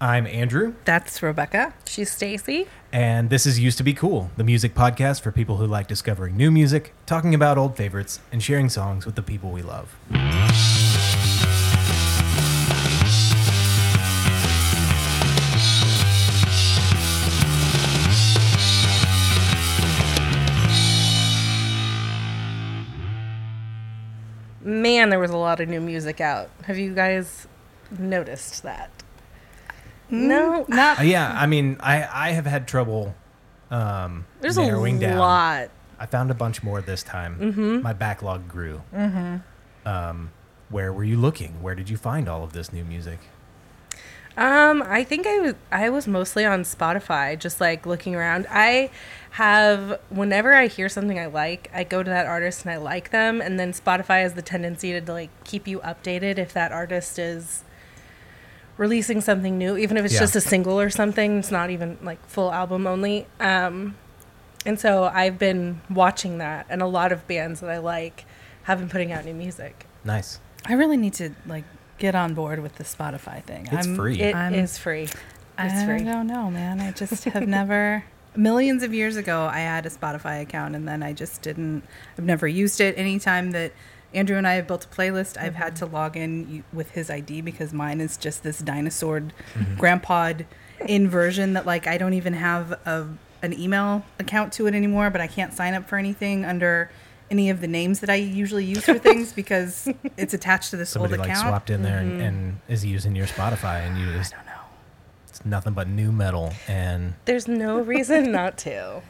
I'm Andrew, That's Rebeca. She's Stacy. and this is Used to Be Cool, the music podcast for people who like discovering new music, talking about old favorites, and sharing songs with the people we love. Man, there was a lot of new music out. Have you guys noticed that? No, Not Uh, yeah, I mean, I, I have had trouble um, there's a narrowing down. lot. I found a bunch more this time. Mm-hmm. My backlog grew. Um, where were you looking? Where did you find all of this new music? Um, I think I was I was mostly on Spotify, just like looking around. I have whenever I hear something I like, I go to that artist and I like them, and then Spotify has the tendency to like keep you updated if that artist is releasing something new, even if it's Yeah. just a single or something. It's not even like full album only. Um, and so I've been watching that, and a lot of bands that I like have been putting out new music. Nice. I really need to like get on board with the Spotify thing. It's free. It is I'm- free. It's I free. don't know, man. I just have never. Millions of years ago, I had a Spotify account, and then I just didn't. I've never used it. Anytime that Andrew and I have built a playlist, I've had mm-hmm. to log in with his ID because mine is just this dinosaur mm-hmm. grandpa inversion that like I don't even have a an email account to it anymore. But I can't sign up for anything under any of the names that I usually use for things because it's attached to this Somebody old like account. swapped in there and, mm-hmm. and is using your Spotify, and you just I don't know. it's nothing but nu metal and There's no reason not to.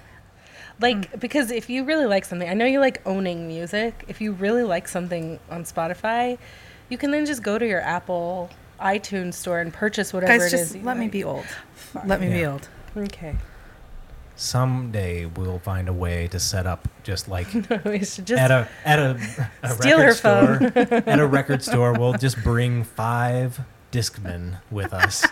Like, mm. because if you really like something, I know you like owning music. If you really like something on Spotify, you can then just go to your Apple iTunes store and purchase whatever Guys, it just is you let me like. be old. Let me be old. Okay. someday we'll find a way to set up just like we should just. at a at a, a Steal record her store at a record store we'll just bring five discmen with us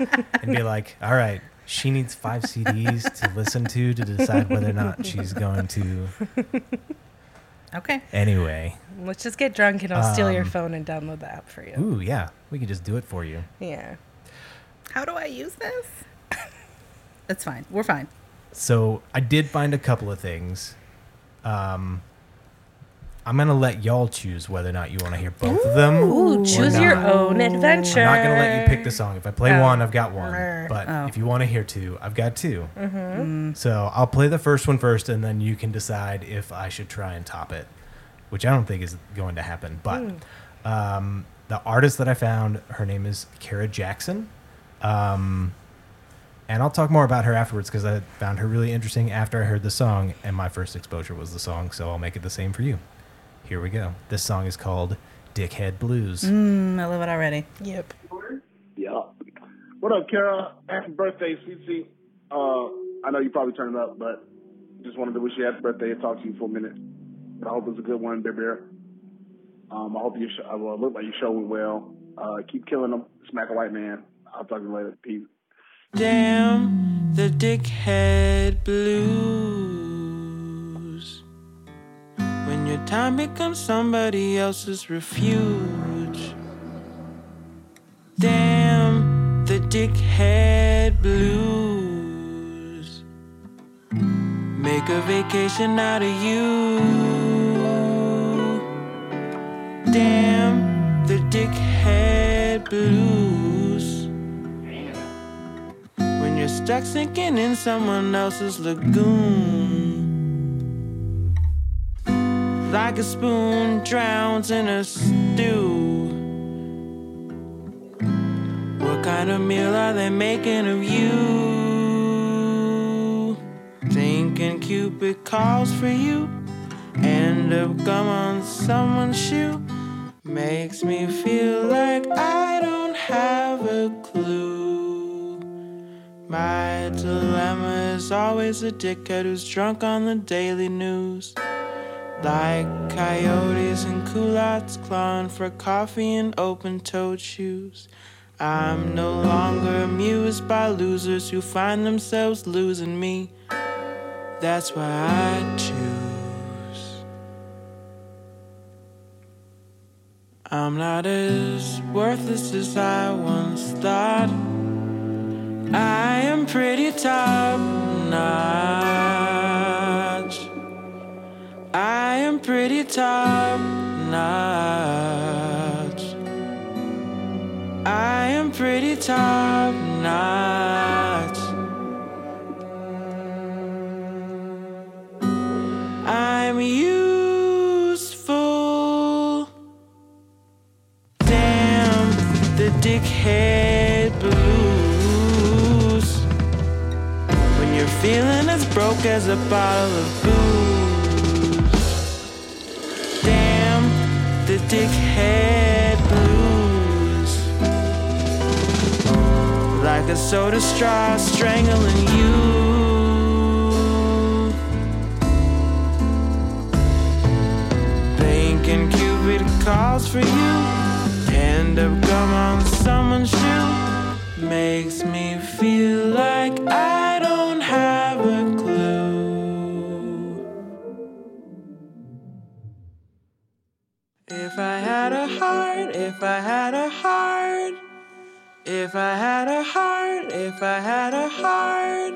and be like all right she needs five cds to listen to to decide whether or not she's going to Okay. anyway let's just get drunk and I'll steal your Um, phone and download the app for you. ooh yeah we can just do it for you Yeah. How do I use this? It's fine. We're fine. so i did find a couple of things um i'm gonna let y'all choose whether or not you want to hear both of them Ooh, or choose your own adventure. I'm not gonna let you pick the song. If I play Oh. one, I've got one. But Oh. if you want to hear two, I've got 2 Mm-hmm. So I'll play the first one first, and then you can decide if I should try and top it, which I don't think is going to happen. But Hmm. um, the artist that I found, her name is Kara Jackson. Um, and I'll talk more about her afterwards because I found her really interesting after I heard the song, and my first exposure was the song, so I'll make it the same for you. Here we go. This song is called Dickhead Blues. Mm, I love it already. Yep. Yeah. What up, Kara? Happy birthday, CC. Uh, I know you probably turned up, but just wanted to wish you happy birthday and talk to you for a minute. But I hope it's a good one, Bear Bear. Um, I hope you sh- uh, well, look like your show went well. Uh, keep killing them. Smack a white man. I'll talk to you later. Peace. Damn the dickhead blues. When time becomes somebody else's refuge. Damn the dickhead blues. Make a vacation out of you. Damn the dickhead blues. When you're stuck sinking in someone else's lagoon. Like a spoon drowns in a stew. What kind of meal are they making of you? Thinking Cupid calls for you. End up gum on someone's shoe. Makes me feel like I don't have a clue. My dilemma is always a dickhead who's drunk on the daily news. Like coyotes and culottes clawing for coffee in open toed shoes. I'm no longer amused by losers who find themselves losing me. That's why I choose. I'm not as worthless as I once thought. I am pretty top notch. I am pretty top notch. I am pretty top notch. I'm useful. Damn the dickhead blues. When you're feeling as broke as a bottle of booze. Dickhead blues. Like a soda straw strangling you. Thinking Cupid calls for you. End up gum on someone's shoe. Makes me feel like I if I had a heart, if I had a heart, if I had a heart,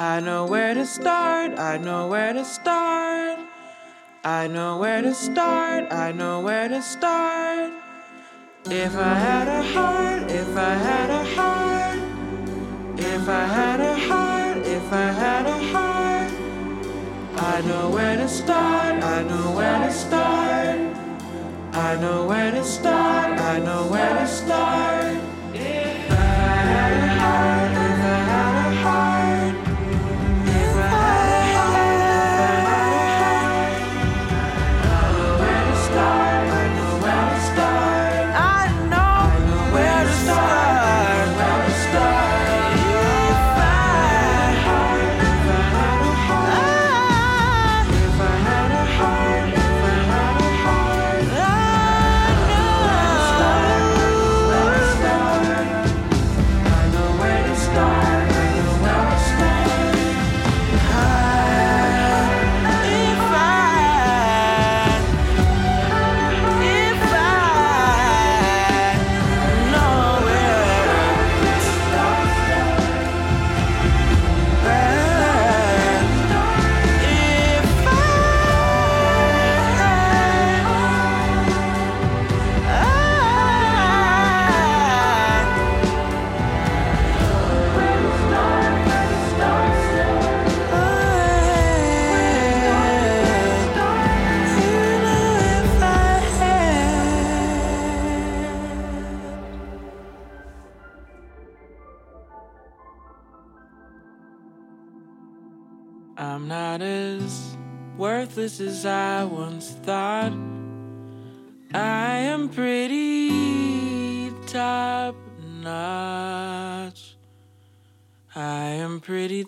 I know where to start, I know where to start. I know where to start, I know where to start. If I had a heart, if I had a heart, if I had a heart, if I had a heart, I know where to start, I know where to start. I know where to start, I know where to start.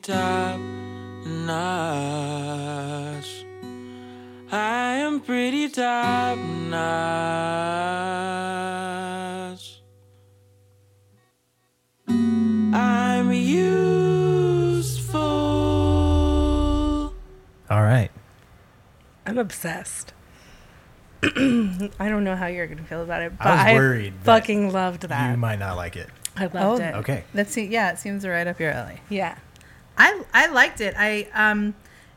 Top notch. I am pretty top notch. I'm useful. All right. I'm obsessed. I don't know how you're gonna feel about it, but I was I, worried that fucking loved that. You might not like it. I loved Oh, it. Okay. That's yeah, it seems right up your alley. Yeah. I I liked it. I um,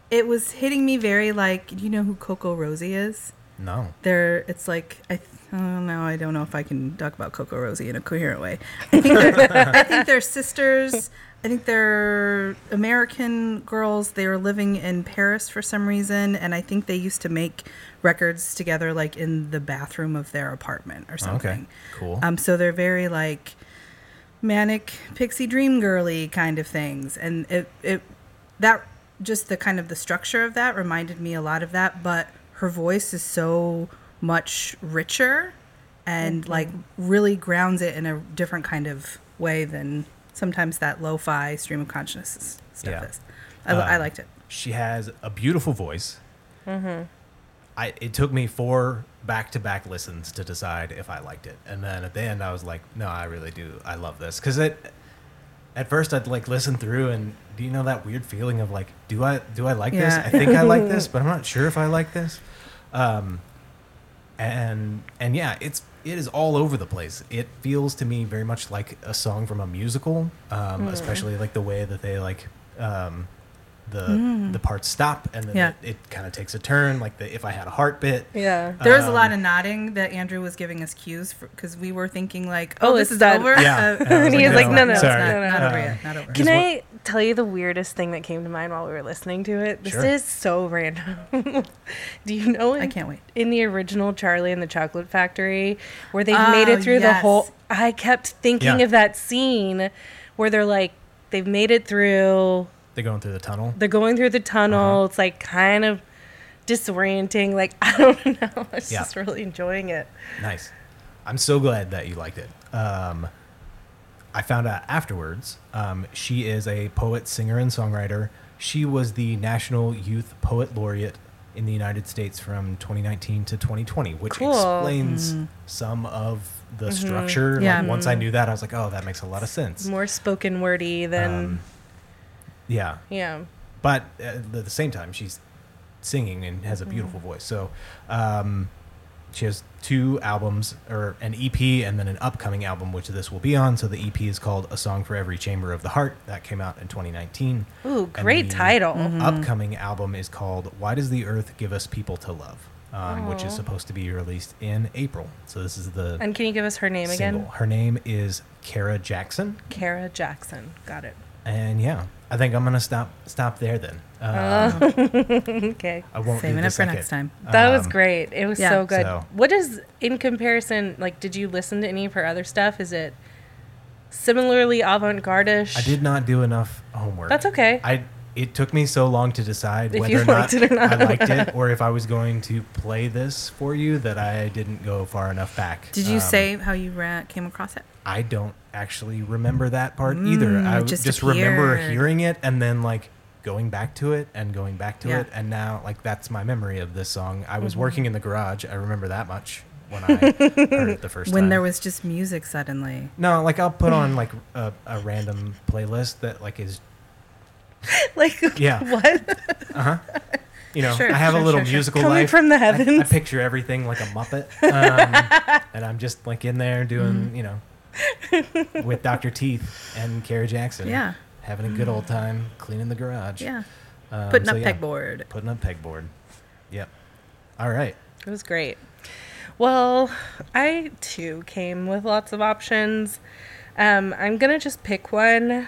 it was hitting me very like. Do you know who CocoRosie is? No. They're it's like I oh no I don't know if I can talk about CocoRosie in a coherent way. I think they're, I think they're sisters. I think they're American girls. They were living in Paris for some reason, and I think they used to make records together, like in the bathroom of their apartment or something. Okay. Cool. Um, so they're very like manic pixie dream girly kind of things, and it it that just the kind of the structure of that reminded me a lot of that. But her voice is so much richer, and like really grounds it in a different kind of way than sometimes that lo-fi stream of consciousness stuff Yeah. is. I, I Um, liked it. She has a beautiful voice. Mm-hmm. I it took me four back to back listens to decide if I liked it, and then at the end I was like, no, I really do. I love this because it. At first, I'd like listen through, and do you know that weird feeling of like, do I do I like this? I think I like this, but I'm not sure if I like this. Um, and and yeah, it's it is all over the place. It feels to me very much like a song from a musical, um, especially like the way that they like um, the the parts stop and then Yeah. it, it kind of takes a turn. Like the if I had a heart bit. Yeah. There was a Um, lot of nodding that Andrew was giving us cues because we were thinking like, Oh, "Oh, this it's is done. over." Yeah. Uh, And I was And he was like, no, no, it's sorry. not, no, not over Um, yet. Not over. Can I tell you the weirdest thing that came to mind while we were listening to it? This Sure. is so random. Do you know? It? I can't wait. In the original Charlie and the Chocolate Factory, where they Oh, made it through the whole, I kept thinking Yeah. of that scene where they're like, they've made it through. They're going through the tunnel. They're going through the tunnel. Uh-huh. It's like kind of disorienting. Like I don't know. I'm Yeah. just really enjoying it. Nice. I'm so glad that you liked it. Um, I found out afterwards. Um, she is a poet, singer, and songwriter. She was the National Youth Poet Laureate in the United States from 2019 to 2020, which Cool. explains some of the structure. Yeah. Like, once I knew that, I was like, oh, that makes a lot of sense. More spoken wordy than Um, yeah. yeah. but at the same time she's singing and has a beautiful voice so um, she has two albums or an ep and then an upcoming album which this will be on so the ep is called a song for every chamber of the heart that came out in 2019 Ooh, And great the title. upcoming album is called why does the earth give us people to love um, which is supposed to be released in april so this is the And can you give us her name single again? her name is kara jackson Kara Jackson. Got it. and yeah i think i'm gonna stop stop there then um, Okay. i won't Saving do the it for second. next time. That was Um, great. It was yeah. so good. So- What is in comparison? Like, did you listen to any of her other stuff? Is it similarly avant-garde-ish? I did not do enough homework. That's okay. I it took me so long to decide If whether or not, or not. I liked it or if I was going to play this for you that I didn't go far enough back. Did you Um, say how you ra- came across it? I don't actually remember that part either. Mm, I just just, remember hearing it and then like going back to it and going back to Yeah. it and now like that's my memory of this song. I Mm-hmm. was working in the garage. I remember that much when I heard it the first time. When there was just music suddenly. No, like I'll put on like a, a random playlist that like is like, Yeah. what? Uh huh. You know, Sure, I have sure, a little sure, musical Coming life. from the I- I, picture everything like a Muppet, um, and I'm just like in there doing, Mm. you know, with Dr. Teeth and Kara Jackson, Yeah. having a good old time cleaning the garage, Yeah. um, Putting so up yeah, pegboard. putting up pegboard. Yep. All right. It was great. Well, I too came with lots of options. Um, I'm gonna just pick one,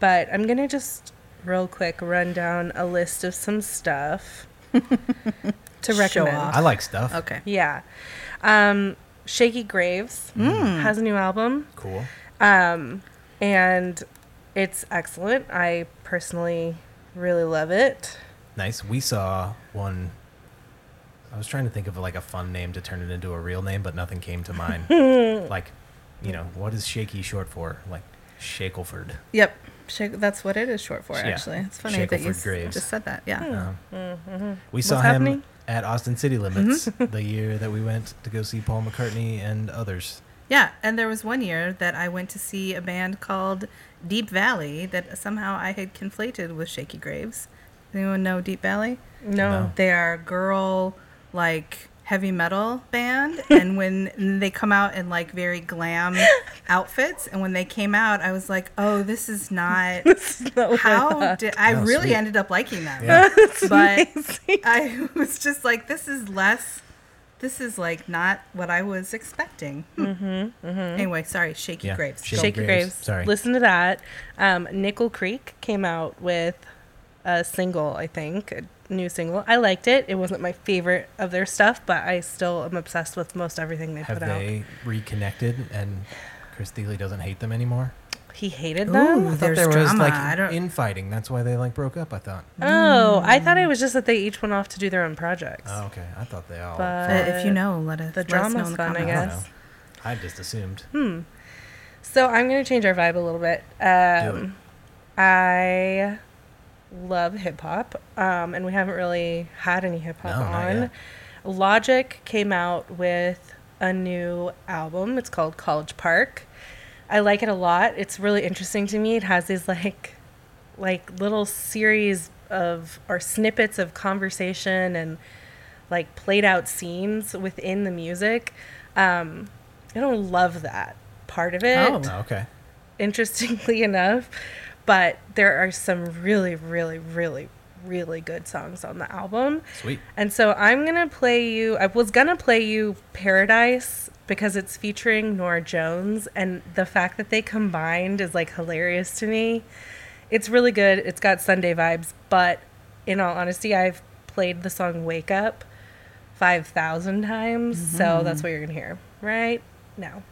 but I'm gonna just real quick run down a list of some stuff to Show recommend. off. I like stuff. Okay. Yeah. Um, Shakey Graves Mm. has a new album, Cool. um, and it's excellent. I personally really love it. Nice. We saw one. I was trying to think of like a fun name to turn it into a real name, but nothing came to mind. like, you know, what is Shakey short for? Like Shackleford. Yep. Shake, that's what it is short for, Yeah. actually. It's funny that you Graves. just said that. Yeah. Um, We saw What's him happening? At Austin City Limits mm-hmm. the year that we went to go see Paul McCartney and others. Yeah. And there was one year that I went to see a band called Deap Vally that somehow I had conflated with Shakey Graves. Anyone know Deap Vally? No. No. They are girl like heavy metal band and when they come out in like very glam outfits and when they came out I was like, "Oh, this is not how did I Oh, really sweet. ended up liking them." Yeah. But I was just like, "This is less this is like not what I was expecting." Mm-hmm, Anyway, sorry, Shakey Yeah, Graves. Shakey Shakey Graves. Graves. Sorry. Listen to that. Um, Nickel Creek came out with a single, I think, a new single. I liked it. It wasn't my favorite of their stuff, but I still am obsessed with most everything they Have put out. they reconnected and Chris Thile doesn't hate them anymore? He hated Ooh, them. I thought there's there was drama. like I don't infighting. That's why they like broke up. I thought. Oh, I thought it was just that they each went off to do their own projects. Oh, okay. I thought they all. But- Uh, if you know, let us the let us know drama's in the fun, I comments. I don't guess. know. I just assumed. Hmm. So I'm going to change our vibe a little bit. Um, I love hip hop, um, and we haven't really had any hip hop No, on. Logic came out with a new album. It's called College Park. I like it a lot. It's really interesting to me. It has these like like little series of or snippets of conversation and like played out scenes within the music. Um, I don't love that part of it. Oh. Oh, okay. interestingly enough. But there are some really, really, really, really good songs on the album. Sweet. And so I'm going to play you, I was going to play you Paradise because it's featuring Norah Jones. And the fact that they combined is like hilarious to me. It's really good. It's got Sunday vibes. But in all honesty, I've played the song Wake Up 5,000 times. So mm-hmm. that's what you're going to hear right now.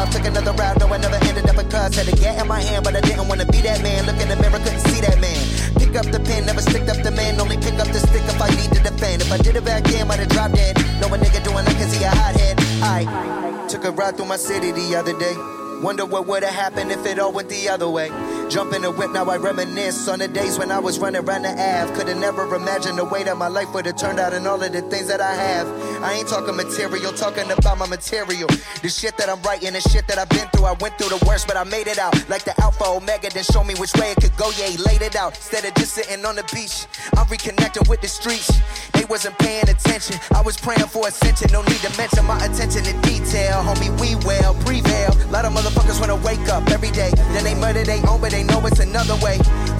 Enough. Took another route, no, I never ended up a cuss. Had a get in my hand, but I didn't wanna be that man. Look in the mirror, couldn't see that man. Pick up the pen, never stick up the man. Only pick up the stick if I need to defend. If I did it back then, might have dropped dead. No, a nigga doing that cause he a hothead. I took a ride through my city the other day. Wonder what would have happened if it all went the other way. Jump in the whip, now I reminisce on the days when I was running around the Ave. Could've never imagined the way that my life would have turned out and all of the things that I have. I ain't talking material, talking about my material. The shit that I'm writing, the shit that I've been through. I went through the worst, but I made it out. Like the Alpha Omega, then show me which way it could go. Yeah, he laid it out. Instead of just sitting on the beach, I'm reconnecting with the streets. They wasn't paying attention. I was praying for ascension. No need to mention my attention to detail. Homie, we well, prevail. lot of motherfuckers wanna wake up every day. Then they murder they own, but they know it's another way.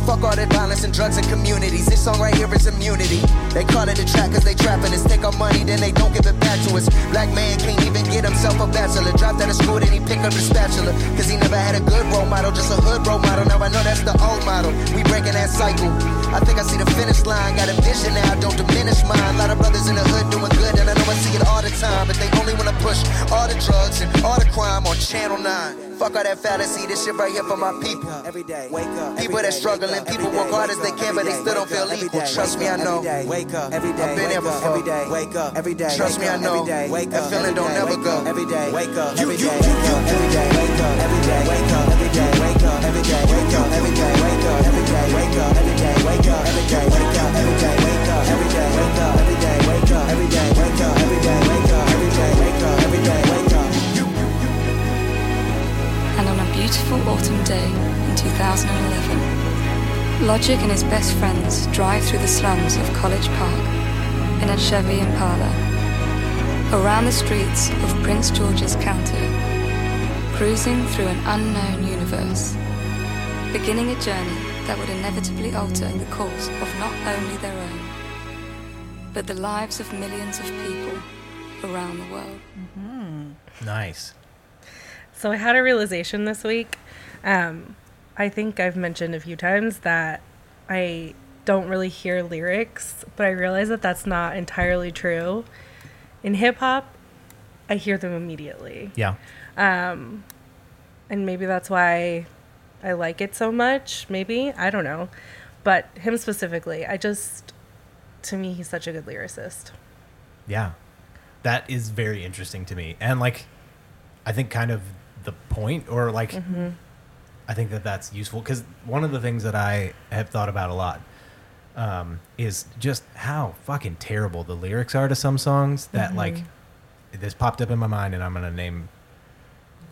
Fuck all that violence and drugs and communities. This song right here is immunity. They call it a trap cause they trapping us. Take our money, then they don't give it back to us. Black man can't even get himself a bachelor. Dropped out of school, then he picked up the spatula. Cause he never had a good role model, just a hood role model. Now I know that's the old model. We breaking that cycle. I think I see the finish line. Got a vision now, don't diminish mine. A lot of brothers in the hood doing good, and I know I see it all the time. But they only wanna push all the drugs and all the crime on Channel 9. Fuck all that fallacy, this shit right here for my people. Every day, wake up. People that struggling, people work hard as they can, but they still don't feel equal. Trust me, I know. Wake up every day. I've been there wake up, before. Every day, wake up every day. Trust me, I know. Wake That up. feeling every don't never go. Every day, wake up You, every you, day. you, Wake up every day, wake up every day. Wake up every day, wake up every day. Wake up every day, wake up every day. Wake up every day, wake up every day. Wake up every day, wake up every day. Wake up every day, wake up every day. Wake up every day, wake up every day. Wake up and on a beautiful autumn day in 2011, Logic and his best friends drive through the slums of College Park in a Chevy Impala, around the streets of Prince George's County, cruising through an unknown universe, beginning a journey that would inevitably alter the course of not only their own, but the lives of millions of people around the world. Nice. So I had a realization this week. Um, I think I've mentioned a few times that I don't really hear lyrics, but I realize that that's not entirely true. In hip hop, I hear them immediately. Yeah. And maybe that's why I like it so much. Maybe. I don't know. But him specifically, I just, to me, he's such a good lyricist. Yeah. That is very interesting to me. And like I think kind of the point or like I think that that's useful cuz one of the things that I have thought about a lot um, is just how fucking terrible the lyrics are to some songs that like this popped up in my mind and I'm going to name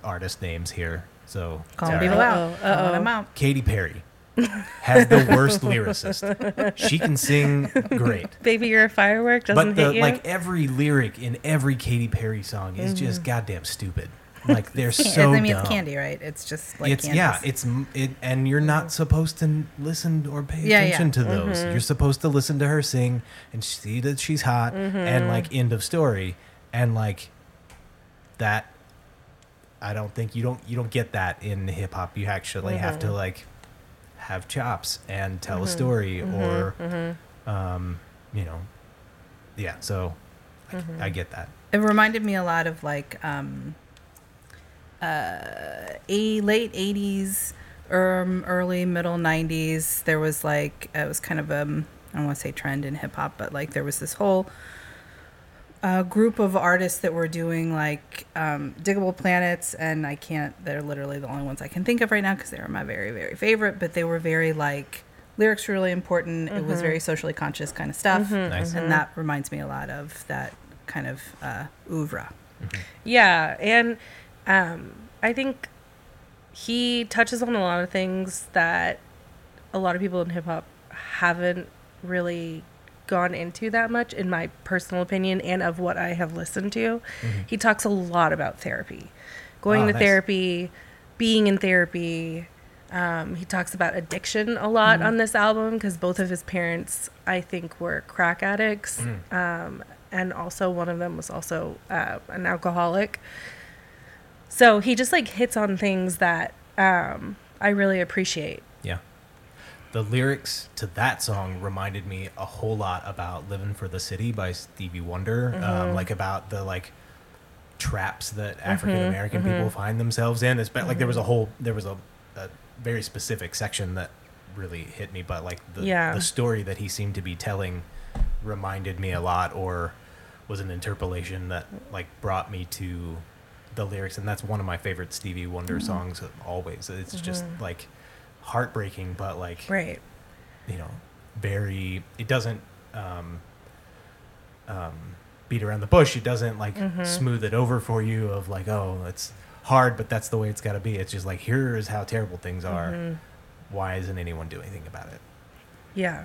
artist names here. So Calling sorry. people Uh-oh, out. Calling them out. Katy Perry has the worst lyricist. She can sing great. Baby, you're a firework doesn't but the hit you. like every lyric in every Katy Perry song is just mm-hmm. goddamn stupid. Like they're so I mean, dumb. it's candy, right? It's just like it's candies. yeah, it's it, and you're not mm-hmm. supposed to listen or pay Yeah, attention yeah. to those. Mm-hmm. You're supposed to listen to her sing and see that she's hot and like end of story. And like that, I don't think you don't you don't get that in hip hop. You actually have to like have chops and tell a story or um, you know, yeah. So I, I get that. It reminded me a lot of like um, a late 80s um, early middle 90s there was like it was kind of um i don't want to say trend in hip hop but like there was this whole uh, group of artists that were doing like um, digable planets and i can't they're literally the only ones i can think of right now because they were my very very favorite but they were very like lyrics were really important. It was very socially conscious kind of stuff. Nice. and that reminds me a lot of that kind of uh, oeuvre. Yeah, and um, I think he touches on a lot of things that a lot of people in hip hop haven't really gone into that much, in my personal opinion, and of what I have listened to. He talks a lot about therapy, going Oh, to nice. therapy, being in therapy. Um, he talks about addiction a lot on this album because both of his parents, I think, were crack addicts. Um, and also, one of them was also uh, an alcoholic. So he just like hits on things that um, I really appreciate. The lyrics to that song reminded me a whole lot about "Living for the City" by Stevie Wonder, um, mm-hmm. like about the like traps that mm-hmm. African American people mm-hmm. find themselves in. It's like there was a whole there was a, a very specific section that really hit me, but like the Yeah. the story that he seemed to be telling reminded me a lot, or was an interpolation that like brought me to the lyrics, and that's one of my favorite Stevie Wonder songs. Always, it's just like heartbreaking, but like Right. you know, very. It doesn't um, um, beat around the bush. It doesn't like smooth it over for you of like, oh, it's hard, but that's the way it's got to be. It's just like here is how terrible things are. Why isn't anyone doing anything about it? Yeah.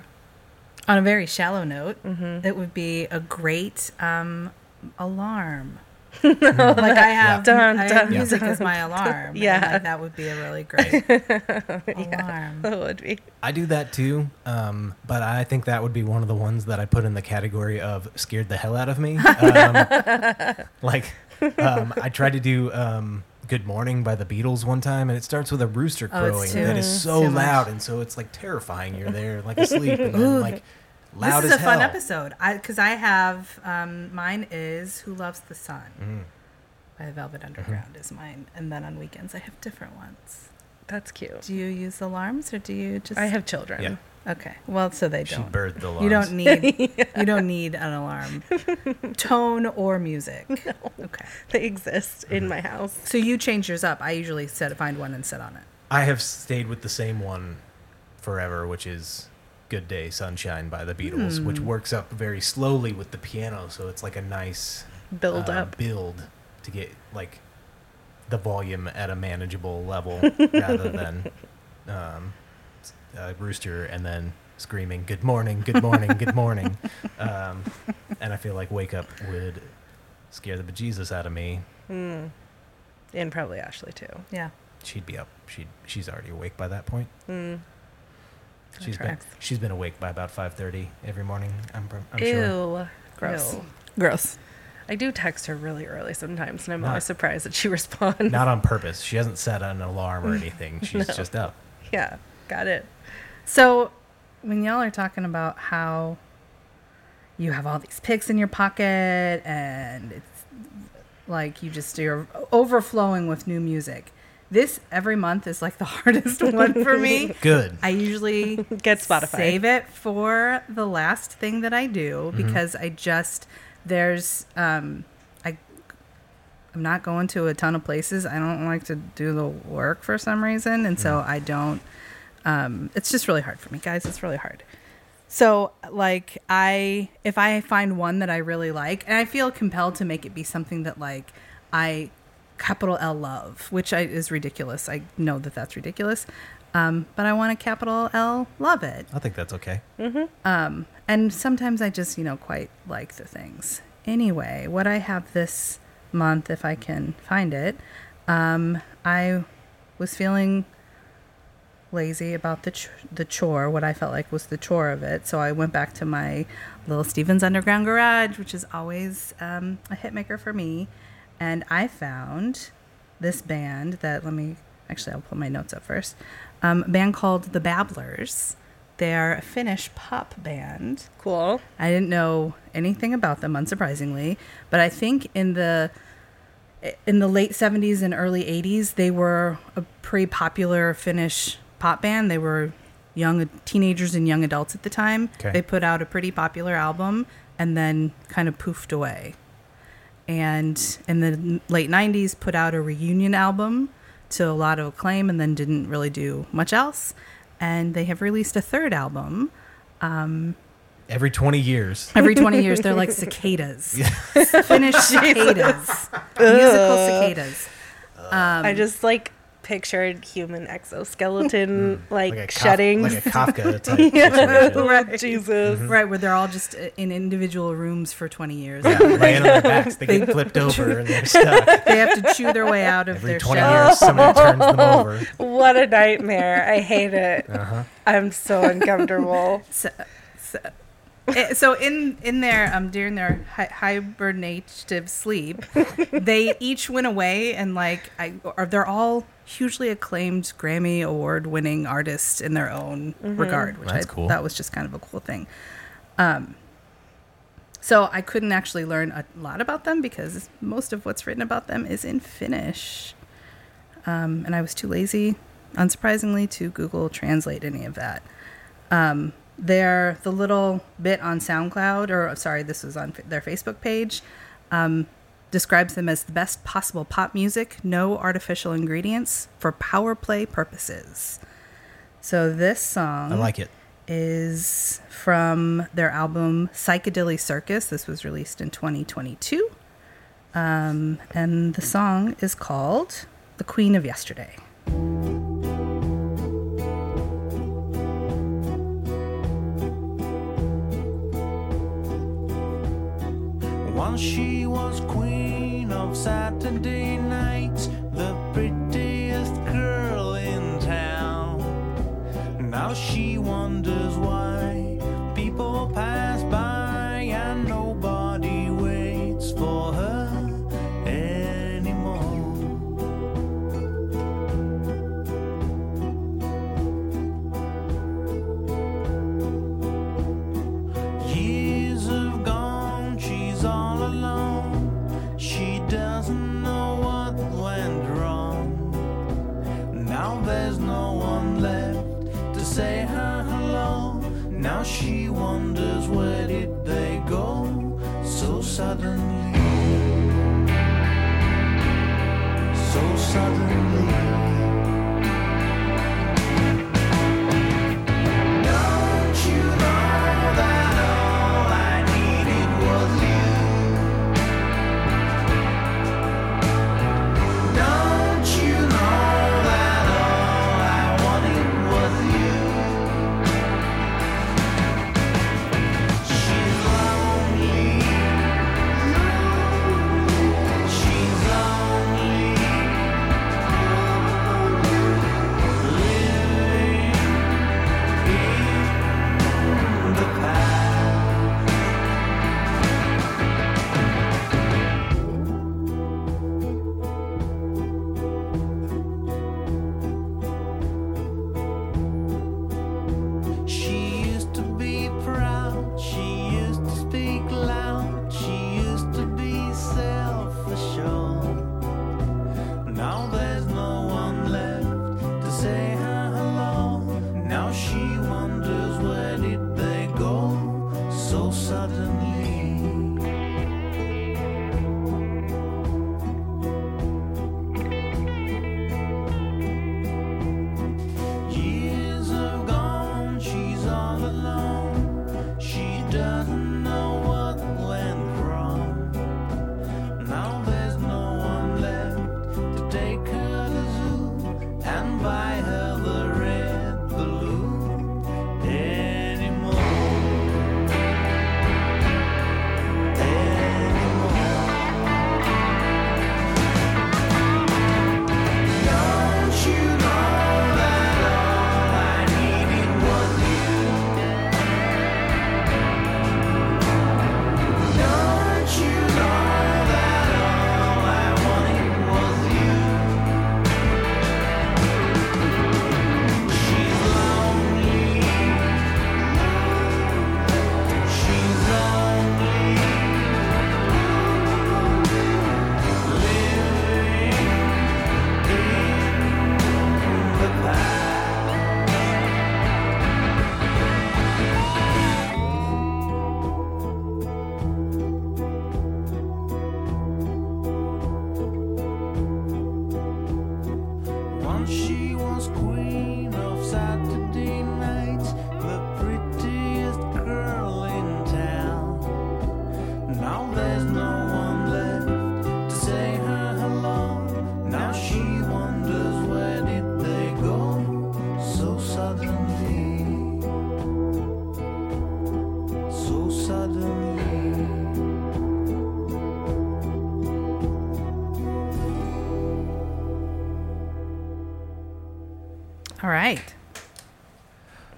On a very shallow note, it would be a great um, alarm. like I have, Dun, I dun, have music as my alarm. and, Yeah. like, that would be a really great alarm. That would be. I do that too, um, but I think that would be one of the ones that I put in the category of scared the hell out of me. Um, like, um, I tried to do um, "Good Morning" by the Beatles one time, and it starts with a rooster Oh, crowing too- that is so too much. loud, and so it's like terrifying. You're there like asleep, and then like loud this is as a fun hell. episode because I, have um, mine is "Who Loves the Sun" Mm-hmm. by the Velvet Underground is mine, and then on weekends I have different ones. That's cute. Do you use alarms or do you just? I have children. Yeah, Okay, well, so they she don't. birthed the You don't need you don't need an alarm, tone or music. Okay. They exist Mm-hmm. in my house. So you change yours up. I usually set find one and sit on it. I have stayed with the same one forever, which is "Good Day, Sunshine" by the Beatles, which Hmm. works up very slowly with the piano, so it's like a nice Build uh, up. build to get like the volume at a manageable level rather than um, a rooster and then screaming good morning good morning good morning um, and i feel like wake up would scare the bejesus out of me And probably Ashley too. Yeah. she'd be up she'd she's already awake by that point Mm. She's been she's been awake by about 5.30 every morning i'm, pr- I'm Ew. sure Gross. Ew. Gross. I do text her really early sometimes, and I'm Not- always surprised that she responds. not on purpose she hasn't set an alarm or anything she's No. just up yeah, got it. So when y'all are talking about how you have all these picks in your pocket and it's like you just you're overflowing with new music. This every month is like the hardest one for me. good I usually Get Spotify. Save it for the last thing that I do because I just there's um I I'm not going to a ton of places. I don't like to do the work for some reason and so I don't um it's just really hard for me, guys. It's really hard. So like I if I find one that I really like and I feel compelled to make it be something that like I capital L love, which I, is ridiculous. I know that that's ridiculous. Um, but I want to capital L love it. i think that's okay um And sometimes I just, you know, quite like the things. Anyway, what I have this month, if I can find it, um, I was feeling lazy about the ch- the chore, what I felt like was the chore of it. So I went back to my little Steven's Underground Garage, which is always um, a hit maker for me, and I found this band that let me actually I'll pull my notes up first. Um, a band called The Babblers. They're a Finnish pop band. Cool. I didn't know anything about them, unsurprisingly, but I think in the in the late 70s and early 80s, they were a pretty popular Finnish pop band. They were young teenagers and young adults at the time. Okay. They put out a pretty popular album and then kind of poofed away. And in the late 90s, put out a reunion album to a lot of acclaim and then didn't really do much else. And they have released a third album. Um, Every 20 years. Every 20 years, they're like cicadas. Finnish cicadas. Musical cicadas. Uh, um, I just like pictured human exoskeleton like, Like a, Kaf- shedding. like a Kafka type situation. right, Jesus. Right, where they're all just in individual rooms for 20 years. Yeah, laying on their backs. They get flipped over and they're stuck. They have to chew their way out of Every their 20 shell. years, somebody turns them over. What a nightmare. I hate it. Uh-huh. I'm so uncomfortable. So, so, eh, so in in their um during their hi- hibernative sleep, they each went away and like I or they're all hugely acclaimed Grammy award winning artists in their own regard, which That's I cool. thought was just kind of a cool thing. Um, so I couldn't actually learn a lot about them because most of what's written about them is in Finnish, um, and I was too lazy, unsurprisingly, to Google Translate any of that. Um, their the little bit on SoundCloud, or sorry, this was on their Facebook page, um, describes them as the best possible pop music, no artificial ingredients for power play purposes. So this song I like it. is from their album Psychedelic Circus. This was released in 2022. Um, and the song is called The Queen of Yesterday. Once she was queen of Saturday nights, the prettiest girl in town. Now she wonders why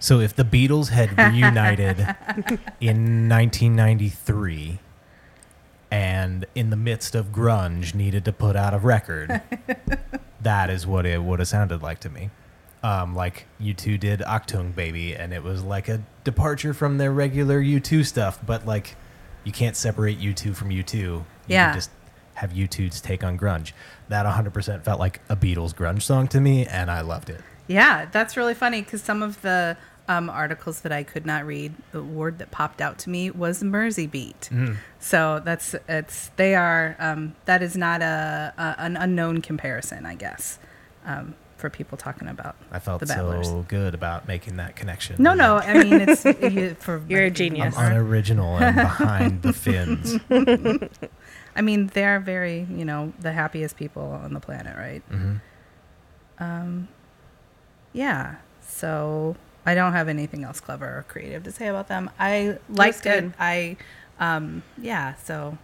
So if the Beatles had reunited in 1993 and in the midst of grunge needed to put out a record, that is what it would have sounded like to me. Um, like U2 did Achtung Baby, and it was like a departure from their regular U2 stuff, but like you can't separate U2 from U2. You Yeah. can just have U2's take on grunge. That 100% felt like a Beatles grunge song to me, and I loved it. Yeah, that's really funny because some of the um, articles that I could not read, the word that popped out to me was Mersey beat. So that's it's they are um, that is not a, a an unknown comparison, I guess, um, for people talking about. I felt the Battlers. so good about making that connection. No, no, I mean it's you- for You're a I'm genius. unoriginal and behind the fins. I mean they're very you know the happiest people on the planet, right? Mhm. Um, yeah. So I don't have anything else clever or creative to say about them. I liked it. good. I, um, yeah. So,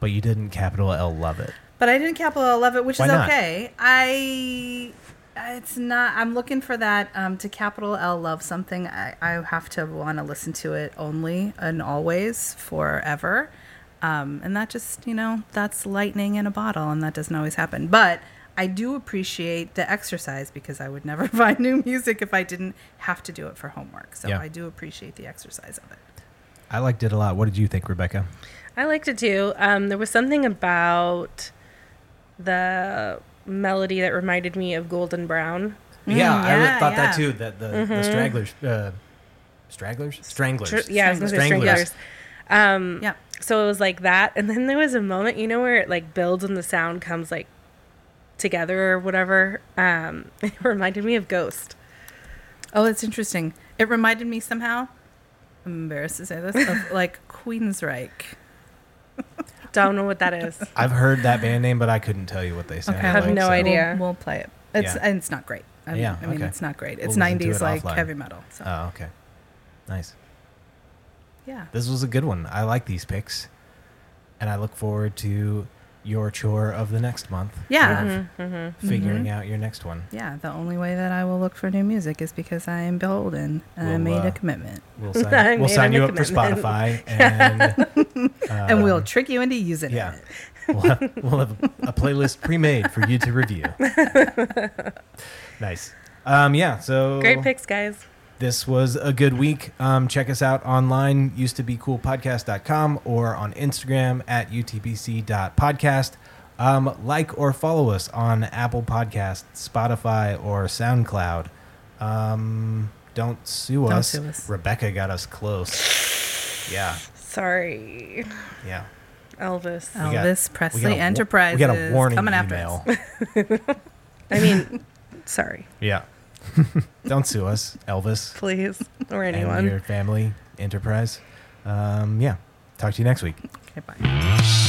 But you didn't capital L love it. but I didn't capital L love it, which Why is not? okay. I, it's not. I'm looking for that um, to capital L love something. I, I have to want to listen to it only and always forever. Um, and that just, you know, that's lightning in a bottle, and that doesn't always happen. But I do appreciate the exercise because I would never find new music if I didn't have to do it for homework. So Yeah. I do appreciate the exercise of it. I liked it a lot. What did you think, Rebeca? I liked it too. Um, there was something about the melody that reminded me of Golden Brown. yeah, I yeah, thought yeah. that too. That the, the stragglers, uh, stragglers, stranglers. Tr- yeah, I was gonna say Stranglers. stranglers. Um, Yeah. So it was like that, and then there was a moment, you know, where it like builds and the sound comes like together or whatever. Um, it reminded me of Ghost. Oh, that's interesting. It reminded me somehow, I'm embarrassed to say this, of like Queensryche. Don't know what that is. I've heard that band name, but I couldn't tell you what they sounded I have like. no so- idea. We'll, we'll play it. It's Yeah. and it's not great. I mean, Yeah, I mean okay. it's not great. We'll It's 90s it like offline. heavy metal. So Oh, okay. Nice. yeah. This was a good one. I like these picks, and I look forward to your chore of the next month. Yeah. of Figuring out your next one. Yeah, the only way that I will look for new music is because I am beholden and I We'll, made uh, a commitment. We'll sign, we'll sign you up for. Spotify, and and we'll um, trick you into using yeah. it. we'll have, we'll have a playlist pre-made for you to review. nice. Um, yeah. So Great picks, guys. This was a good week. Um, check us out online, used to be coolpodcast.com or on Instagram at utbc.podcast. Um, like or follow us on Apple Podcasts, Spotify, or SoundCloud. Um, don't sue Don't us. sue us. Rebeca got us close. Yeah, Sorry, yeah. Elvis. We got- Elvis we Presley got a Enterprises We got a warning coming after email. us. I mean, sorry, yeah. don't sue us, Elvis. please, or and anyone. your family enterprise. Um, yeah. Talk to you next week. Okay, bye.